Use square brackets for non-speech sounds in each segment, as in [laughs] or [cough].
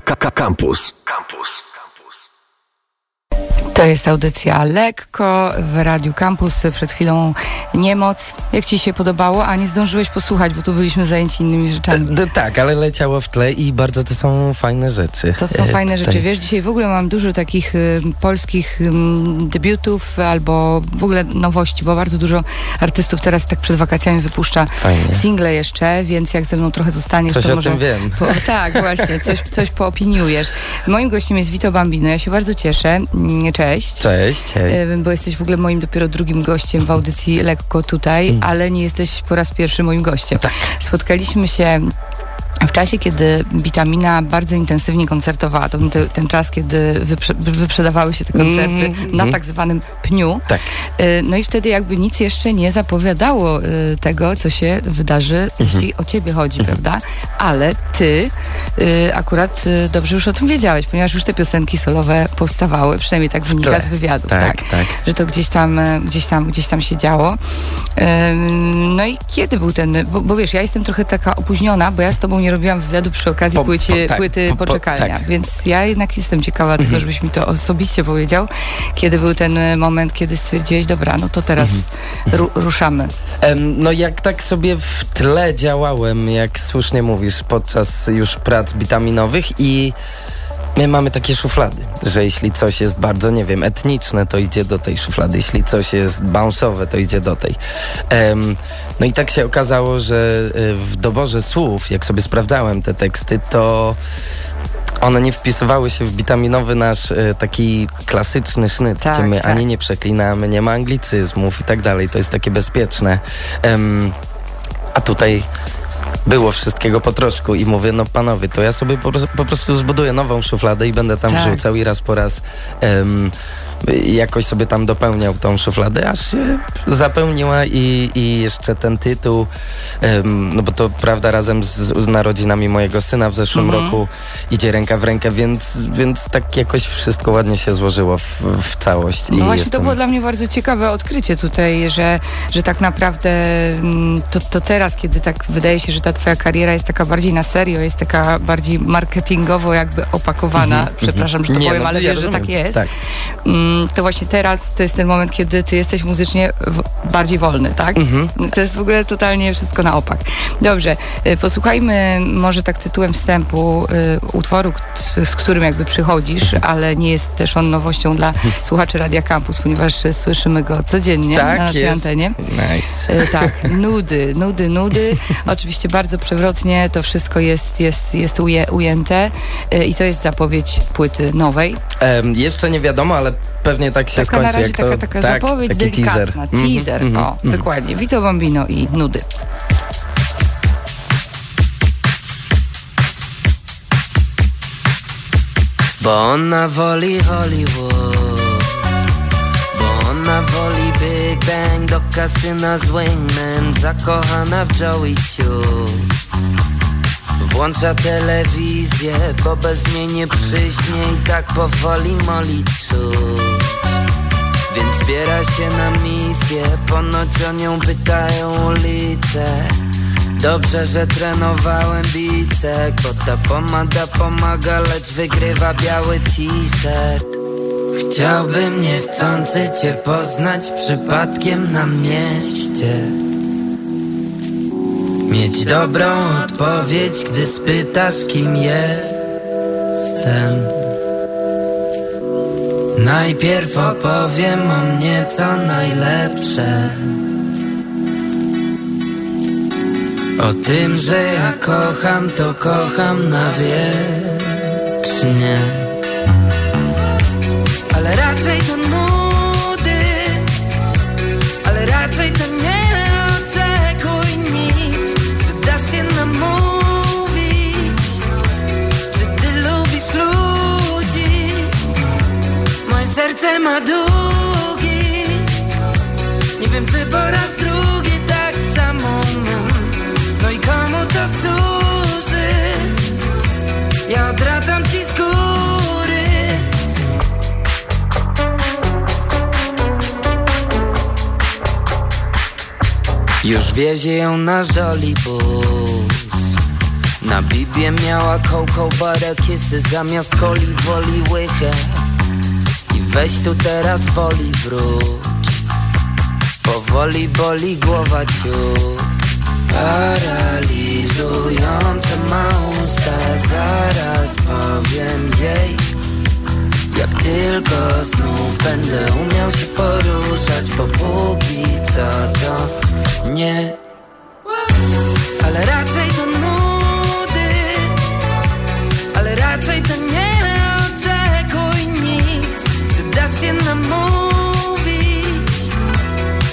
Campus. Campus. To jest audycja lekko w Radiu Campus. Przed chwilą Niemoc. Jak ci się podobało? A nie zdążyłeś posłuchać, bo tu byliśmy zajęci innymi rzeczami. E, tak, ale leciało w tle i bardzo to są fajne rzeczy. To są e, fajne tutaj. rzeczy. Wiesz, dzisiaj w ogóle mam dużo takich y, polskich y, debiutów albo w ogóle nowości, bo bardzo dużo artystów teraz tak przed wakacjami wypuszcza Fajnie. single jeszcze, więc jak ze mną trochę zostaniesz, Coś to o może... tym wiem. Po, tak, właśnie, coś, coś poopiniujesz. Moim gościem jest Vito Bambino. Ja się bardzo cieszę. Mm, Cześć. Cześć, hej. Y, Bo jesteś w ogóle moim dopiero drugim gościem w audycji Lekko tutaj, ale nie jesteś po raz pierwszy moim gościem. Tak. Spotkaliśmy się w czasie, kiedy Witamina bardzo intensywnie koncertowała, to był te, ten czas, kiedy wyprze, wyprzedawały się te koncerty Mhm, na mhm. tak zwanym pniu. Tak. Y, No i wtedy jakby nic jeszcze nie zapowiadało y, tego, co się wydarzy, Mhm. jeśli o ciebie chodzi, prawda? Ale ty y, akurat dobrze już o tym wiedziałeś, ponieważ już te piosenki solowe powstawały, przynajmniej tak wynika z wywiadu. Tak, tak. Że to gdzieś tam, gdzieś tam, gdzieś tam się działo. No i kiedy był ten, bo, bo wiesz, ja jestem trochę taka opóźniona, bo ja z tobą nie robiłam wywiadu przy okazji Po- płycie, po- tak, płyty po- po- Poczekalnia, tak. Mhm. więc ja jednak jestem ciekawa tego, żebyś mi to osobiście powiedział, kiedy był ten e, moment, kiedy stwierdziłeś, dobra, no to teraz Mhm. ru, ruszamy. No jak tak sobie w tle działałem, jak słusznie mówisz, podczas już prac witaminowych i my mamy takie szuflady, że jeśli coś jest bardzo, nie wiem, etniczne, to idzie do tej szuflady, jeśli coś jest bounce'owe, to idzie do tej. Em, no i tak się okazało, że y, w doborze słów, jak sobie sprawdzałem te teksty, to one nie wpisywały się w witaminowy nasz e, taki klasyczny sznyt, Tak, gdzie my tak. ani nie przeklinamy, nie ma anglicyzmów i tak dalej. To jest takie bezpieczne. Em, a tutaj było wszystkiego po troszku i mówię, no panowie, to ja sobie po, po prostu zbuduję nową szufladę i będę tam Tak. wrzucał i raz po raz em, jakoś sobie tam dopełniał tą szufladę, aż się zapełniła i, i jeszcze ten tytuł, no bo to prawda razem z, narodzinami mojego syna w zeszłym Mhm. roku idzie ręka w rękę, więc, więc tak jakoś wszystko ładnie się złożyło w, w całość. No i właśnie jestem... to było dla mnie bardzo ciekawe odkrycie tutaj, że, że tak naprawdę mm, to, to teraz, kiedy tak wydaje się, że ta twoja kariera jest taka bardziej na serio, jest taka bardziej marketingowo jakby opakowana, przepraszam, że to Nie, powiem, no, ale ja wiesz, że tak jest. Tak. To właśnie teraz to jest ten moment, kiedy ty jesteś muzycznie bardziej wolny, tak? Mhm. To jest w ogóle totalnie wszystko na opak. Dobrze, y, posłuchajmy może tak tytułem wstępu y, utworu, z którym jakby przychodzisz, ale nie jest też on nowością dla [laughs] słuchaczy Radia Campus, ponieważ słyszymy go codziennie Tak na naszej jest. antenie. Nice. Y, Tak, nudy, nudy, nudy. [laughs] Oczywiście bardzo przewrotnie to wszystko jest, jest, jest ujęte i to jest zapowiedź płyty nowej. Em, jeszcze nie wiadomo, ale pewnie tak się Taka skończy. na razie jak taka, to, taka tak, zapowiedź taki teaser. delikatna. Mhm, Teaser, mhm, o, mhm. dokładnie. Vito Bambino i nudy. Bo ona woli Hollywood Bo ona woli Big Bang do kasyna z Wayman Zakochana w Joey Cute Włącza telewizję, bo bez niej nie przyśnie I tak powoli moli czuć Więc zbiera się na misję Ponoć o nią pytają ulice. Dobrze, że trenowałem bicek Bo ta pomada pomaga, lecz wygrywa biały t-shirt. Chciałbym niechcący cię poznać przypadkiem na mieście. Mieć dobrą odpowiedź, gdy spytasz kim jestem Najpierw opowiem o mnie co najlepsze. O tym, że ja kocham, to kocham na wiecznie Ma długi. Nie wiem czy po raz drugi tak samo mam. No i komu to służy? Ja odradzam ci z góry. Już wiezie ją na żoli bus Na bibie miała cocoa butter kissy Zamiast coli woli łychę weź tu teraz woli wróć. Powoli boli głowa ciut. Paraliżujące ma usta Zaraz powiem jej Jak tylko znów będę umiał się poruszać Bo póki co to nie. Ale raczej to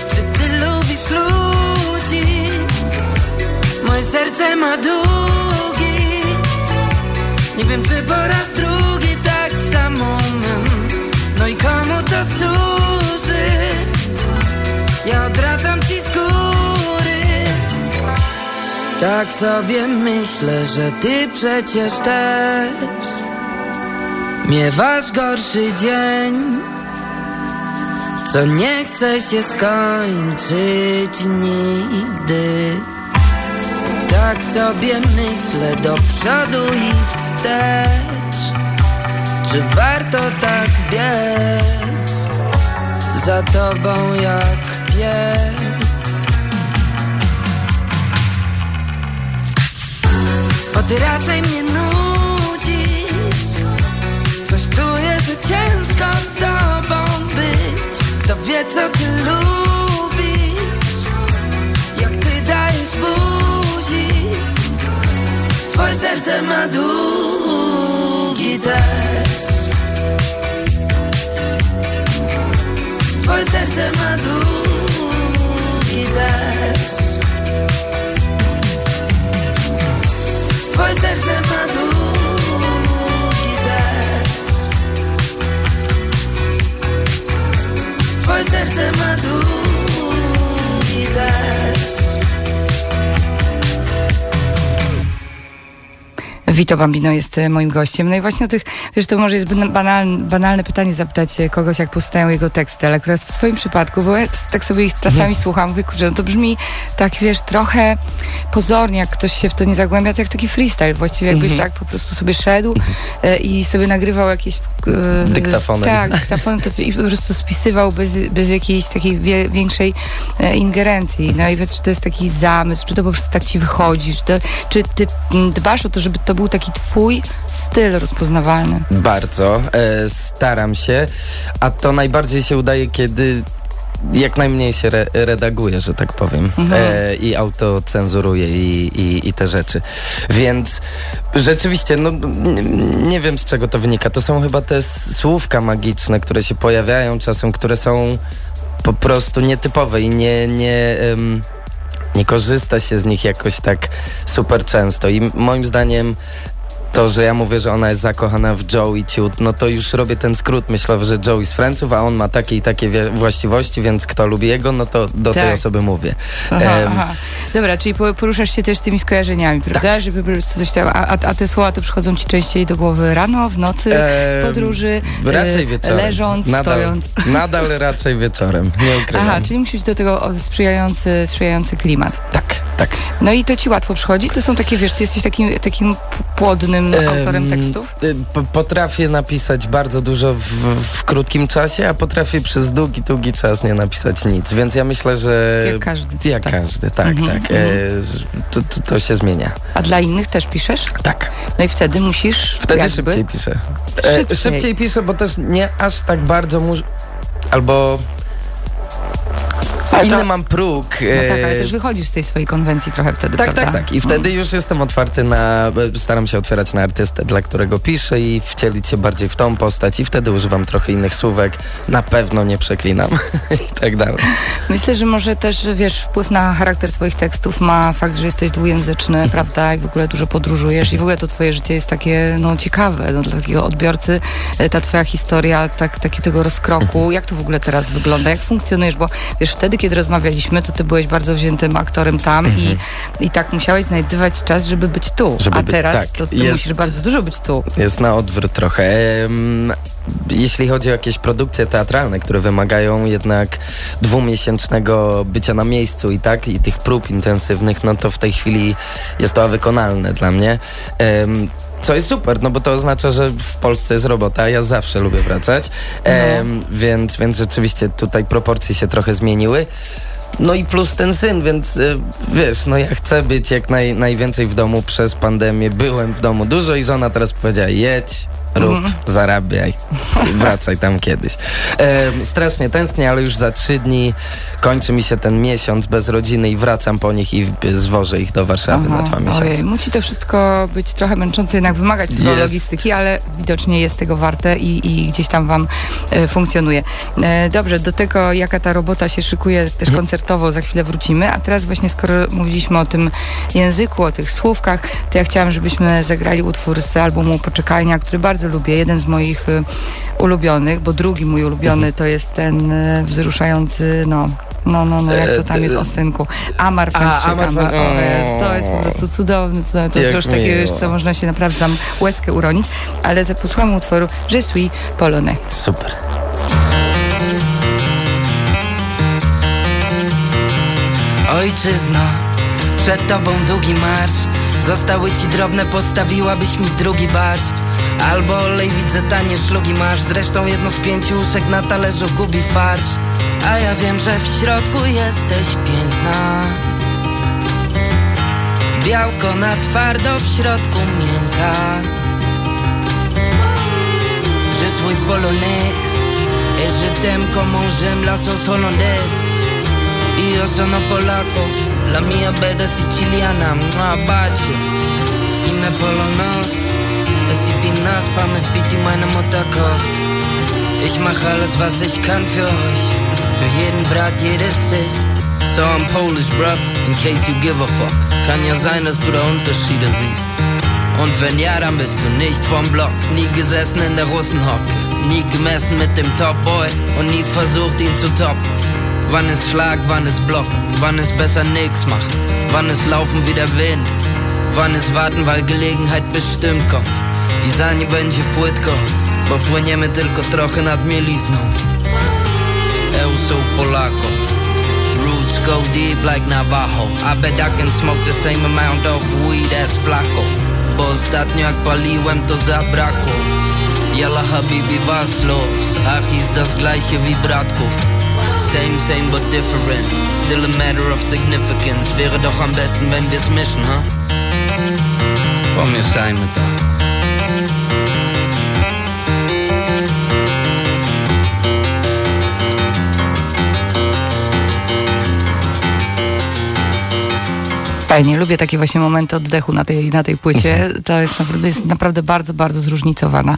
Czy ty lubisz ludzi? Moje serce ma długi. Nie wiem czy po raz drugi tak samo mym No i komu to służy? Ja odradzam ci skóry Tak sobie myślę, że ty przecież też Miewasz gorszy dzień Co nie chce się skończyć nigdy. Tak sobie myślę do przodu i wstecz. Czy warto tak biec Za tobą jak pies? Bo ty raczej mnie nudzisz. Coś czuję, że ciężko z tobą być Kto wie co ty lubisz? Jak ty dajesz buzi? Twoje serce ma długi też Twoje serce ma długi też Twoje serce ma długi Vito Bambino jest e, moim gościem. No i właśnie o tych, wiesz, to może jest banalne, banalne pytanie zapytać e, kogoś, jak powstają jego teksty, ale akurat w twoim przypadku, bo ja tak sobie ich czasami Mhm. słucham, mówię, kurczę, no to brzmi tak, wiesz, trochę pozornie, jak ktoś się w to nie zagłębia, to jak taki freestyle. Właściwie jakbyś Mhm. tak po prostu sobie szedł e, i sobie nagrywał jakieś... E, Dyktafonem. Tak, dyktafonem to, i po prostu spisywał bez, bez jakiejś takiej wie, większej e, ingerencji. No i wiesz, czy to jest taki zamysł, czy to po prostu tak ci wychodzi, czy, to, czy ty dbasz o to, żeby to był taki twój styl rozpoznawalny. Bardzo. E, staram się, a to najbardziej się udaje, kiedy jak najmniej się re redaguje, że tak powiem. E, I autocenzuruje i, i, i te rzeczy. Więc rzeczywiście, no nie wiem z czego to wynika. To są chyba te słówka magiczne, które się pojawiają czasem, które są po prostu nietypowe i nie, nie, em, nie korzysta się z nich jakoś tak super często. I moim zdaniem to, że ja mówię, że ona jest zakochana w Joey Ciut, no to już robię ten skrót myślowy, że Joey z Franców, a on ma takie i takie właściwości, więc kto lubi jego, no to do tej Tak. osoby mówię. Aha, Em, aha. Dobra, czyli po- poruszasz się też tymi skojarzeniami, prawda? Tak. Żeby po prostu coś tam, a, a- te słowa to przychodzą ci częściej do głowy rano, w nocy, w em, podróży, Raczej e, wieczorem. leżąc, nadal, stojąc. Nadal raczej wieczorem, nie ukrywam. Aha, czyli musi być do tego sprzyjający, sprzyjający klimat. Tak, tak. No i to ci łatwo przychodzi? To są takie, wiesz, ty jesteś takim, takim p- płodnym autorem Em, tekstów? y, Potrafię napisać bardzo dużo w, w krótkim czasie, a potrafię przez długi, długi czas nie napisać nic. Więc ja myślę, że. Jak każdy. Jak tak. każdy, tak, Mhm, tak. E, to, to, to się zmienia. A dla innych też piszesz? Tak. No i wtedy musisz Wtedy jakby... szybciej piszę. E, Szybciej. szybciej piszę, bo też nie aż tak bardzo mu... Albo... To- Inny mam próg. No tak, ale e, też wychodzisz z tej swojej konwencji trochę wtedy, tak, prawda? tak, tak. I wtedy już jestem otwarty na. Staram się otwierać na artystę, dla którego piszę i wcielić się bardziej w tą postać. I wtedy używam trochę innych słówek. Na pewno nie przeklinam [laughs] i tak dalej. Myślę, że może też, wiesz, wpływ na charakter twoich tekstów ma fakt, że jesteś dwujęzyczny, [laughs] prawda, i w ogóle dużo podróżujesz i w ogóle to twoje życie jest takie, no, ciekawe, no, dla takiego odbiorcy e, ta twoja historia, tak, takie tego rozkroku, jak to w ogóle teraz wygląda, jak funkcjonujesz, bo wiesz, wtedy, kiedy rozmawialiśmy, to ty byłeś bardzo wziętym aktorem tam i, i tak musiałeś znajdywać czas, żeby być tu, Żeby a być- teraz tak, to ty jest- musisz bardzo dużo być tu. Jest na odwrót trochę. Jeśli chodzi o jakieś produkcje teatralne, które wymagają jednak dwumiesięcznego bycia na miejscu i tak, i tych prób intensywnych, no to w tej chwili jest to wykonalne dla mnie. Co jest super, no bo to oznacza, że w Polsce jest robota, ja zawsze lubię wracać, no. więc, więc rzeczywiście tutaj proporcje się trochę zmieniły. No i plus ten syn, więc y, wiesz, no ja chcę być jak naj, najwięcej w domu przez pandemię. Byłem w domu dużo i żona teraz powiedziała jedź, rób, mm. zarabiaj [laughs] wracaj tam kiedyś. E, strasznie tęsknię, ale już za trzy dni kończy mi się ten miesiąc bez rodziny i wracam po nich i zwożę ich do Warszawy Aha, na dwa miesiące. Ojej, musi to wszystko być trochę męczące, jednak wymagać tego logistyki, ale widocznie jest tego warte i, i gdzieś tam wam e, funkcjonuje. E, dobrze, do tego jaka ta robota się szykuje też mhm. koncertowo, za chwilę wrócimy, a teraz właśnie skoro mówiliśmy o tym języku, o tych słówkach, to ja chciałam, żebyśmy zagrali utwór z albumu Poczekalnia, który bardzo lubię, jeden z moich y, ulubionych, bo drugi mój ulubiony to jest ten y, wzruszający, no, no, no, no, jak to tam jest o synku. Amar Pańczyk, Amar, Amar, o, jest, to jest po prostu cudowne, to, to jest już takie, wiesz, co można się naprawdę tam łezkę uronić, ale posłuchamy utworu Je suis polonais. Super. Ojczyzno, przed tobą długi marsz Zostały ci drobne, postawiłabyś mi drugi barszcz. Albo olej, widzę tanie szlugi masz. Zresztą jedno z pięciu łóżek na talerzu gubi farsz. A ja wiem, że w środku jesteś piękna. Białko na twardo, w środku miękka. Je suis polonais Et je t'aime comme j'aime la sauce La mia beda siciliana Mua bacio Y me polonos Es gibt die Naspa, es die meine Mutter kocht. Ich mach alles, was ich kann für euch. Für jeden Brat, jedes Sis. So I'm Polish, bruv, in case you give a fuck. Kann ja sein, dass du da Unterschiede siehst. Und wenn ja, dann bist du nicht vom Block. Nie gesessen in der Russenhocke. Nie gemessen mit dem Top Boy und nie versucht, ihn zu toppen. Wann ist Schlag, wann ist Block? Wann ist besser nix machen? Wann ist Laufen wie der Wind? Wann ist Warten, weil Gelegenheit bestimmt kommt? I za nie będzie płytko Bo płyniemy tylko trochę nad mielizną Eu sou Polaco Roots go deep like Navajo I bet I can smoke the same amount of weed as Flaco Bo ostatnio jak paliłem to zabrakło Yalla habibi was los Ach ist das gleiche wie bratku Same, same but different. Still a matter of significance. Wäre doch am besten, wenn wir's mischen, huh? Pomieszajmy to Fajnie, lubię takie właśnie momenty oddechu na tej, na tej płycie. Mhm. To jest naprawdę, jest naprawdę bardzo, bardzo zróżnicowana.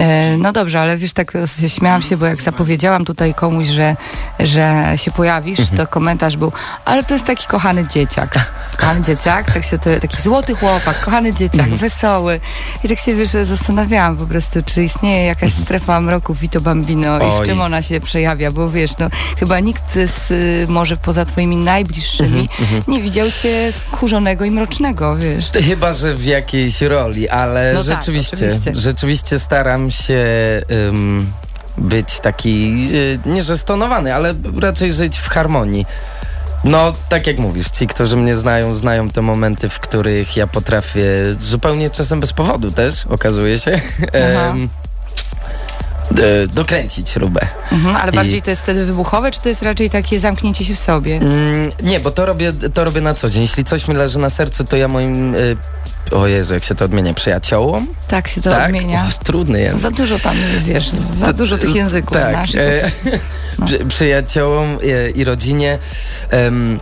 E, no dobrze, ale wiesz, tak śmiałam się, bo jak zapowiedziałam tutaj komuś, że, że się pojawisz, mhm. to komentarz był, ale to jest taki kochany dzieciak. Kochany dzieciak, tak się to, taki złoty chłopak, kochany dzieciak, mhm. wesoły. I tak się, wiesz, zastanawiałam po prostu, czy istnieje jakaś strefa mroku Vito Bambino Oj. i w czym ona się przejawia, bo wiesz, no chyba nikt z, może poza twoimi najbliższymi nie widział cię w kurzonego i mrocznego, wiesz. Chyba, że w jakiejś roli, ale no tak, rzeczywiście, tak, rzeczywiście staram się um, być taki, y, nie że stonowany, ale raczej żyć w harmonii. No, tak jak mówisz, ci, którzy mnie znają, znają te momenty, w których ja potrafię zupełnie czasem bez powodu też, okazuje się. E, dokręcić śrubę. Mhm, ale I... bardziej to jest wtedy wybuchowe, czy to jest raczej takie zamknięcie się w sobie? Mm, nie, bo to robię, to robię na co dzień. Jeśli coś mi leży na sercu, to ja moim... Y o Jezu, jak się to odmienia? Przyjaciołom? Tak się to tak? odmienia. O, trudny jest. Za dużo tam, wiesz, za dużo tych języków tak, znasz. E, no. Przyjaciołom i, i rodzinie. Um,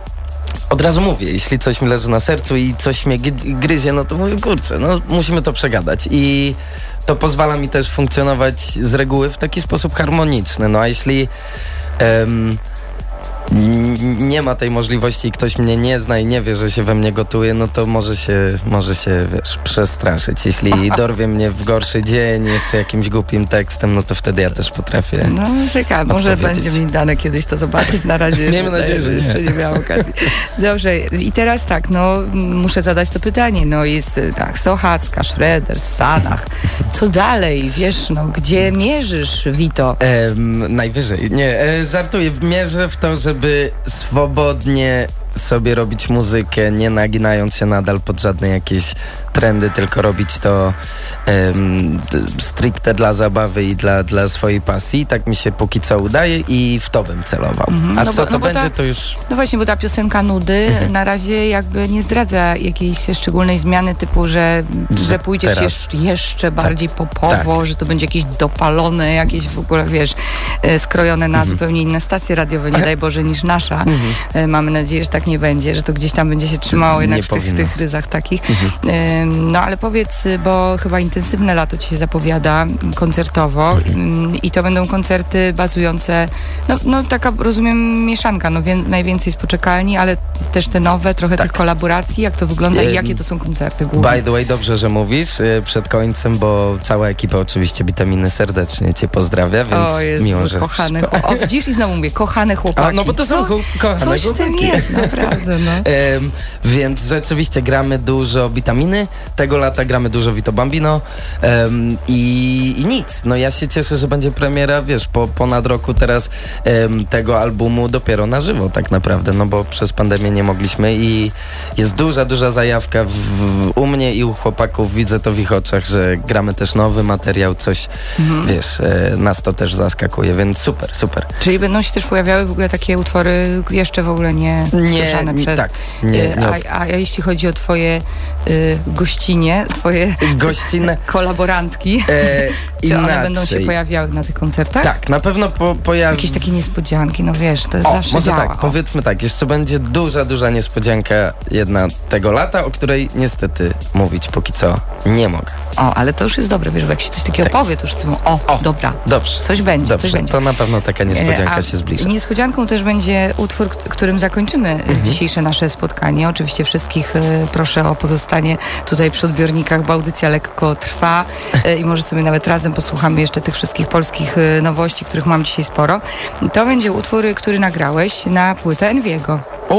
od razu mówię, jeśli coś mi leży na sercu i coś mnie gryzie, no to mówię, kurczę, no musimy to przegadać. I to pozwala mi też funkcjonować z reguły w taki sposób harmoniczny. No a jeśli um, nie ma tej możliwości i ktoś mnie nie zna i nie wie, że się we mnie gotuje, no to może się, może się wiesz, przestraszyć. Jeśli dorwie mnie w gorszy dzień jeszcze jakimś głupim tekstem, no to wtedy ja też potrafię. No ciekawe, może będzie mi dane kiedyś to zobaczyć. Na razie [laughs] Miejmy nadzieję, że jeszcze nie miałam okazji. Dobrze, i teraz tak, no muszę zadać to pytanie. No jest tak, Sochacka, Schroeder, Sanach. Co dalej? Wiesz, no gdzie mierzysz, Wito? najwyżej. Nie, e, żartuję. Mierzę w to, żeby swobodnie sobie robić muzykę, nie naginając się nadal pod żadne jakieś trendy, tylko robić to um, stricte dla zabawy i dla, dla swojej pasji. Tak mi się póki co udaje i w to bym celował. Mhm. A no co bo, to no będzie, ta, to już... No właśnie, bo ta piosenka Nudy mhm. na razie jakby nie zdradza jakiejś szczególnej zmiany typu, że, że pójdziesz teraz. jeszcze tak. bardziej tak. popowo, tak. że to będzie jakieś dopalone, jakieś w ogóle, wiesz, e, skrojone na mhm. zupełnie inne stacje radiowe, nie daj Boże, niż nasza. Mhm. E, mamy nadzieję, że tak nie będzie, że to gdzieś tam będzie się trzymało jednak w tych, tych ryzach takich. No ale powiedz, bo chyba intensywne lato ci się zapowiada koncertowo mhm. i to będą koncerty bazujące, no, no taka rozumiem mieszanka, no wie, najwięcej z poczekalni, ale też te nowe, trochę tak. tych kolaboracji, jak to wygląda i jakie to są koncerty głównie? By the way, dobrze, że mówisz y, przed końcem, bo cała ekipa oczywiście Witaminy serdecznie cię pozdrawia, więc o, Jezu, miło, że... Kochane, o, widzisz i znowu mówię, kochane chłopaki. A, no bo to są Co? kochane Coś chłopaki. jest, naprawdę, no. [laughs] um, więc rzeczywiście gramy dużo witaminy, tego lata gramy dużo Vito Bambino um, i, i, nic. No ja się cieszę, że będzie premiera, wiesz, po ponad roku teraz um, tego albumu dopiero na żywo tak naprawdę, no bo przez pandemię nie mogliśmy i jest duża, duża zajawka w, w, u mnie i u chłopaków. Widzę to w ich oczach, że gramy też nowy materiał, coś, mhm. wiesz, e, nas to też zaskakuje, więc super, super. Czyli będą się też pojawiały w ogóle takie utwory jeszcze w ogóle nie, nie słyszane przez... Tak, nie, e, nie. A, a, jeśli chodzi o twoje y, gościnie, twoje gościnne [laughs] kolaborantki. E, [laughs] Czy one będą się pojawiały na tych koncertach? Tak, na pewno po, pojawi... Jakieś takie niespodzianki, no wiesz, to jest o, zawsze może działa. tak, o. powiedzmy tak, jeszcze będzie duża, duża niespodzianka jedna tego lata, o której niestety mówić póki co nie mogę. O, ale to już jest dobre, wiesz, jak się coś takiego tak. powie, to już chcę o, o, dobra, dobrze, coś będzie, dobrze, coś będzie. to na pewno taka niespodzianka e, się zbliża. Niespodzianką też będzie utwór, którym zakończymy mhm. dzisiejsze nasze spotkanie. Oczywiście wszystkich e, proszę o pozostanie tutaj przy odbiornikach, bo audycja lekko trwa e, i może sobie nawet razem posłuchamy jeszcze tych wszystkich polskich e, nowości, których mam dzisiaj sporo. To będzie utwór, który nagrałeś na płytę Enviego. O,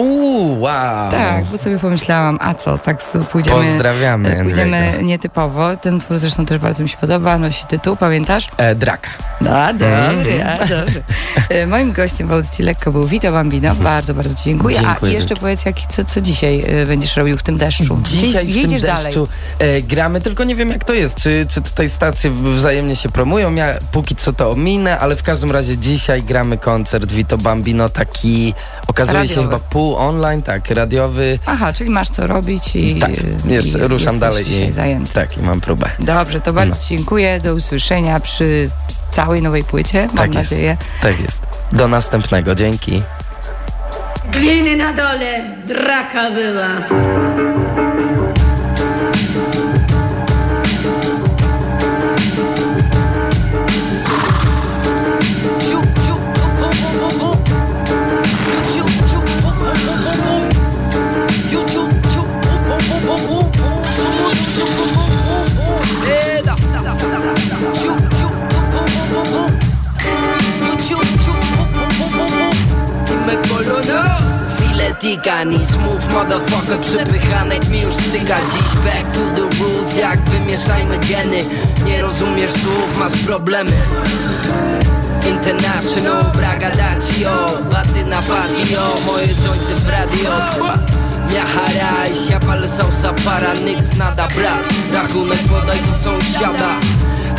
wow! Tak, bo sobie pomyślałam, a co, tak pójdziemy... Pozdrawiamy e, Pójdziemy nietypowo. Ten twór zresztą też bardzo mi się podoba, nosi tytuł, pamiętasz? E, Draka. No, dobry, a, dobry. [laughs] E, moim gościem w audycji Lekko był Vito Bambino. Mhm. Bardzo, bardzo ci dziękuję. dziękuję a jeszcze powiedz, jak, co, co dzisiaj e, będziesz robił w tym deszczu? Dzisiaj w tym deszczu e, gramy, tylko nie wiem jak to jest. Czy, czy tutaj stacje wzajemnie się promują? Ja póki co to ominę, ale w każdym razie dzisiaj gramy koncert Vito Bambino, taki okazuje radiowy. się chyba pół online, tak, radiowy. Aha, czyli masz co robić i Tak, jeszcze i ruszam dalej i zajęty. tak, i mam próbę. Dobrze, to bardzo no. dziękuję. Do usłyszenia przy całej nowej płycie, mam tak nadzieję. Jest, tak jest. Do następnego, dzięki. Gliny na dole, draka była. Tigani Smooth motherfucker przepychanek mi już styka. Dziś back to the roots jak wymieszajmy geny. Nie rozumiesz słów, masz problemy. International, bragadatio Baty na patio, moje jointy w radio. Mia haraj, ja palę sausa para, niks nada brat. Rachunek podaj do sąsiada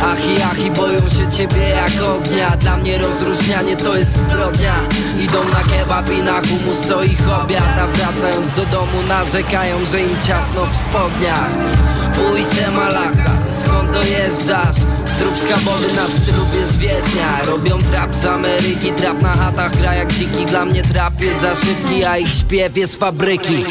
Achi, achi boją się ciebie jak ognia. Dla mnie rozróżnianie to jest zbrodnia. Idą na kebab i na humus to ich obiad A wracając do domu narzekają, że im ciasno w spodniach. Uj se malaka, skąd dojeżdżasz? Zrób skabowy na stylu Wiednia Robią trap z Ameryki, trap na chatach gra jak dziki. Dla mnie trap jest za szybki, a ich śpiew jest fabryki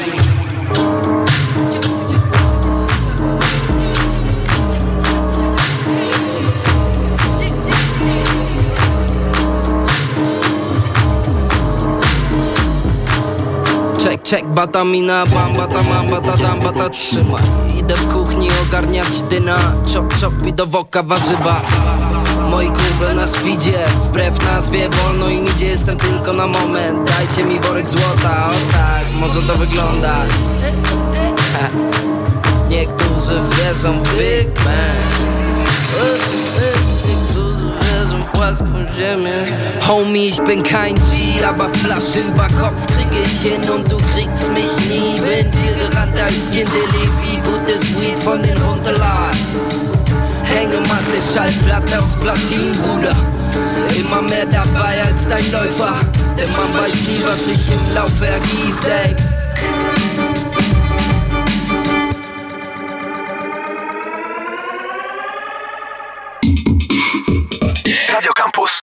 Check batamina, bamba, tamamba, tadamba, ta trzymaj Idę w kuchni ogarniać dyna. Chop, chop i do woka warzywa. Moi kumple na speedzie Wbrew nazwie wolno im idzie Jestem tylko na moment. Dajcie mi worek złota O tak, może to wygląda. [laughs] Niektórzy wierzą w Big Bang Homie, ich bin kein G Aber Flasche über Kopf krieg ich hin Und du kriegst mich nie. Bin viel gerannt als Kind Levi Gutes Weed von den Runterlads Hängematte, Schallplatte aus Platin, Bruder. Immer mehr dabei als dein Läufer. Denn man weiß nie, was sich im Laufe ergibt, ey Campus.